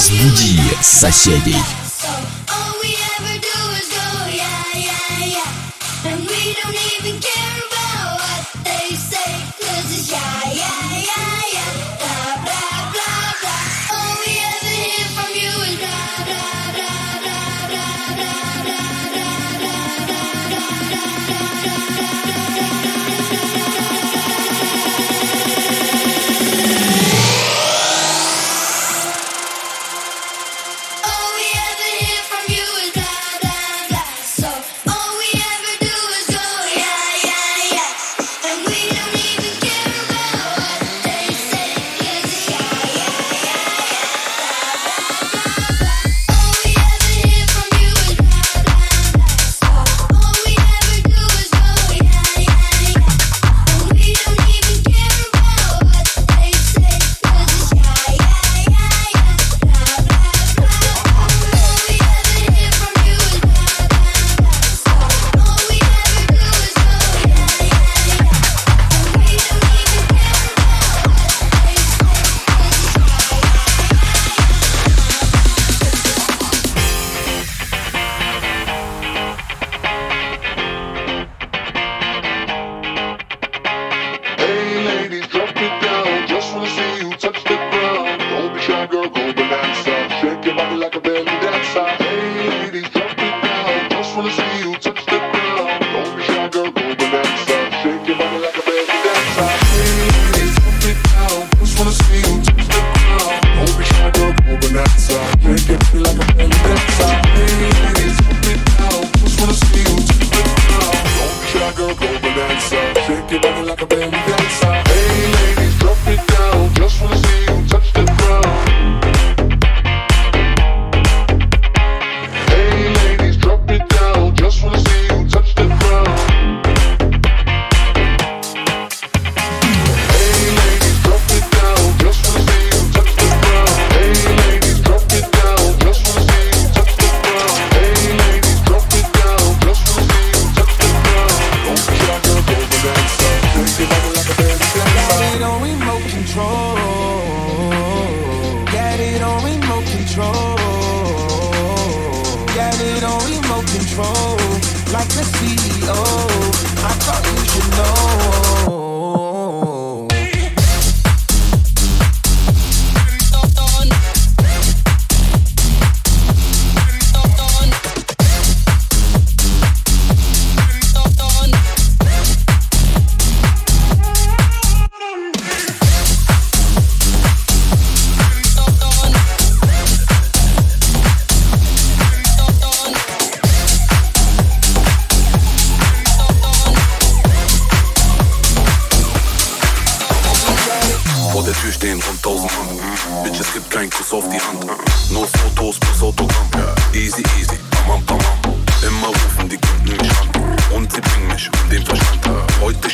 Разбуди соседей. Yeah, yeah. No Fotos plus Autogramm Easy easy tamam tamam. Immer rufen die Kunden mich an. Und sie bringen mich um den Verstand. Heute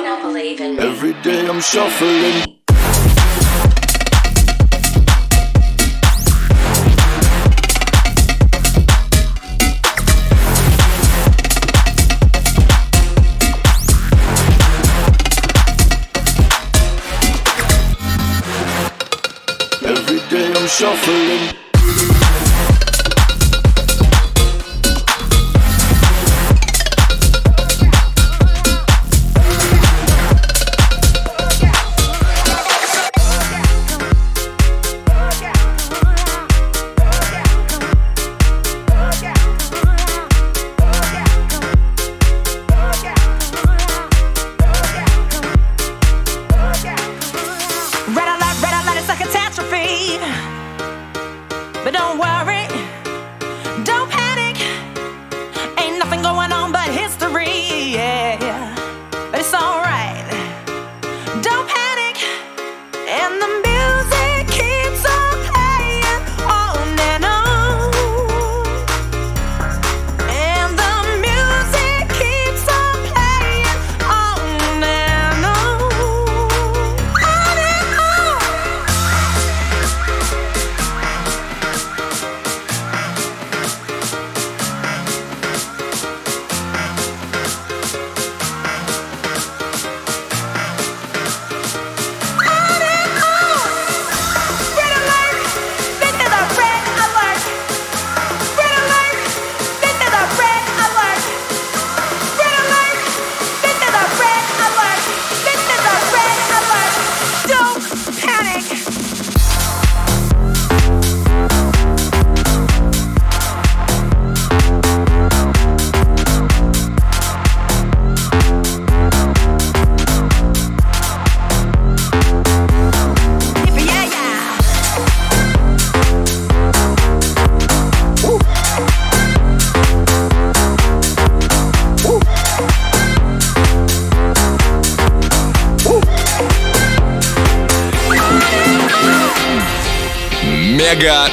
Not believe in me? Every day I'm shuffling. Every day I'm shuffling.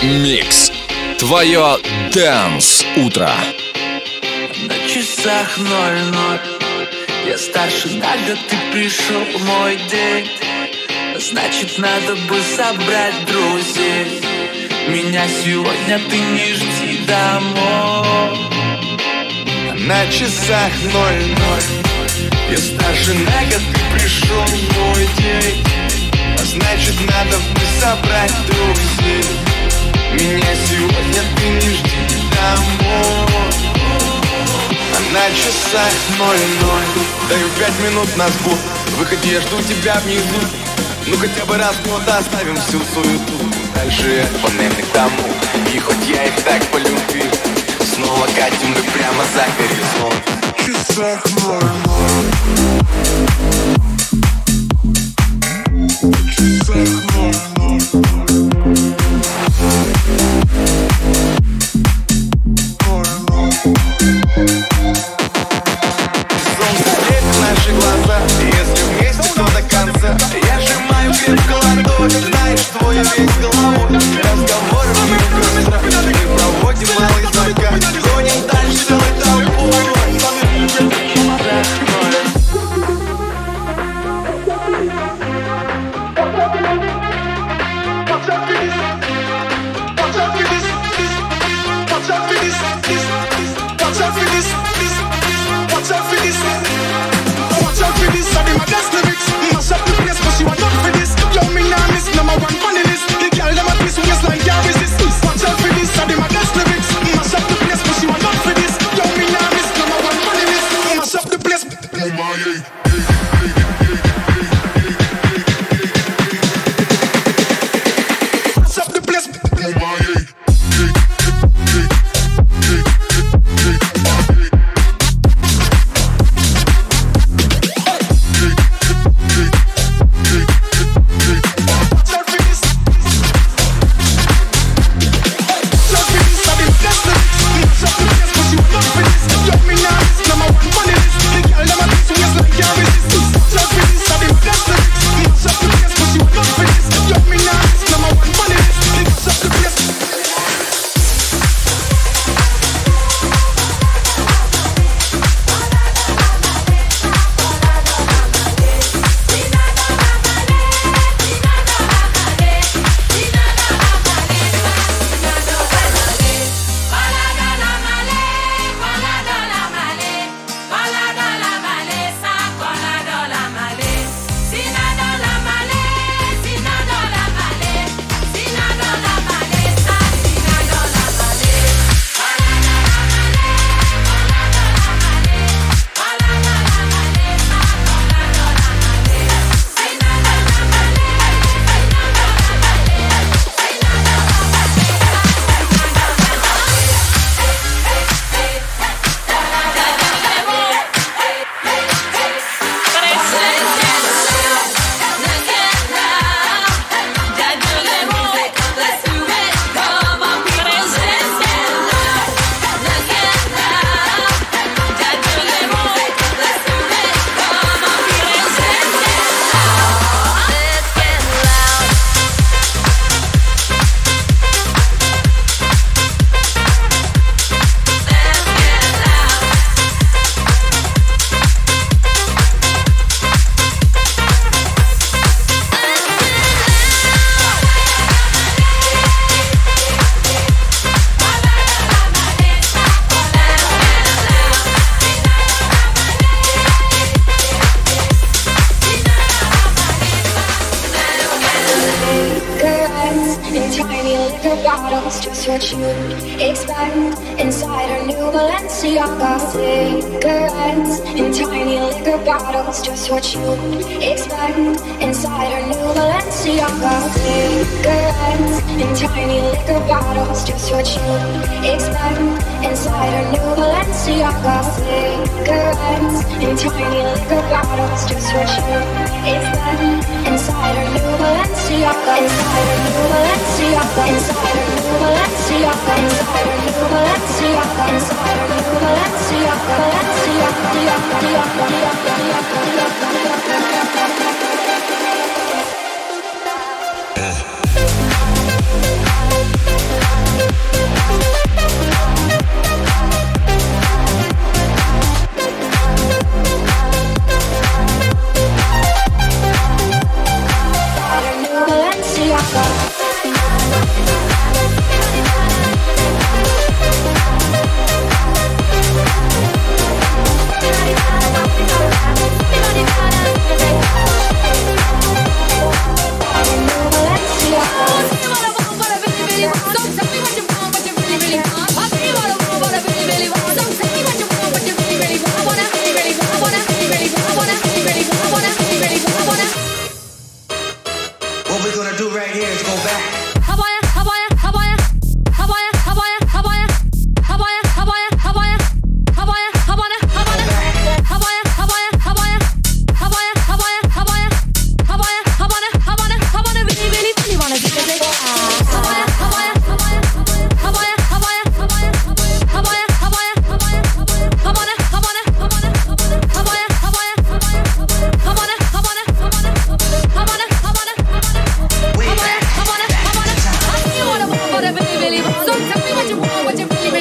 Микс. Твое Dance Утро. На часах ноль-ноль. Я старше на год, ты пришел мой день. Значит, надо бы собрать друзей. Меня сегодня ты не жди домой. На часах ноль-ноль. Я старше на год, ты пришел мой день. Значит, надо бы собрать друзей Меня сегодня ты не жди домой. А на часах ноль-ноль. Даю пять минут на сбор Выходи, я жду тебя внизу. Ну хотя бы раз в год оставим всю суету Дальше этого наверное к тому. И хоть я их так полюбил Снова катим мы прямо за горизонт часах ноль-ноль. Часах ноль-ноль inside her new life. Balenciaga cigarettes in tiny liquor bottles, just what you expect. Inside our new Balenciaga cigarettes in tiny liquor bottles, just what you expect. Inside our new Balenciaga, inside our new Balenciaga, inside our new Balenciaga, inside our new Balenciaga, inside our new Balenciaga, Balenciaga. Do right here is go back.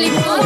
People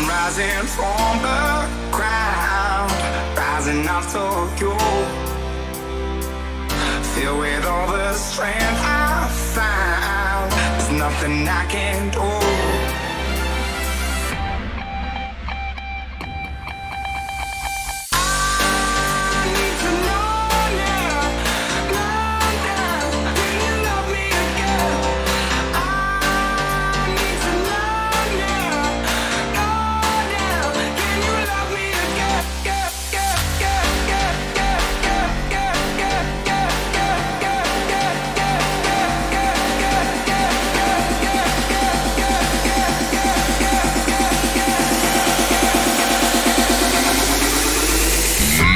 I'm rising from the ground, rising up to you. Filled with all the strength I found, there's nothing I can do.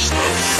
Smoke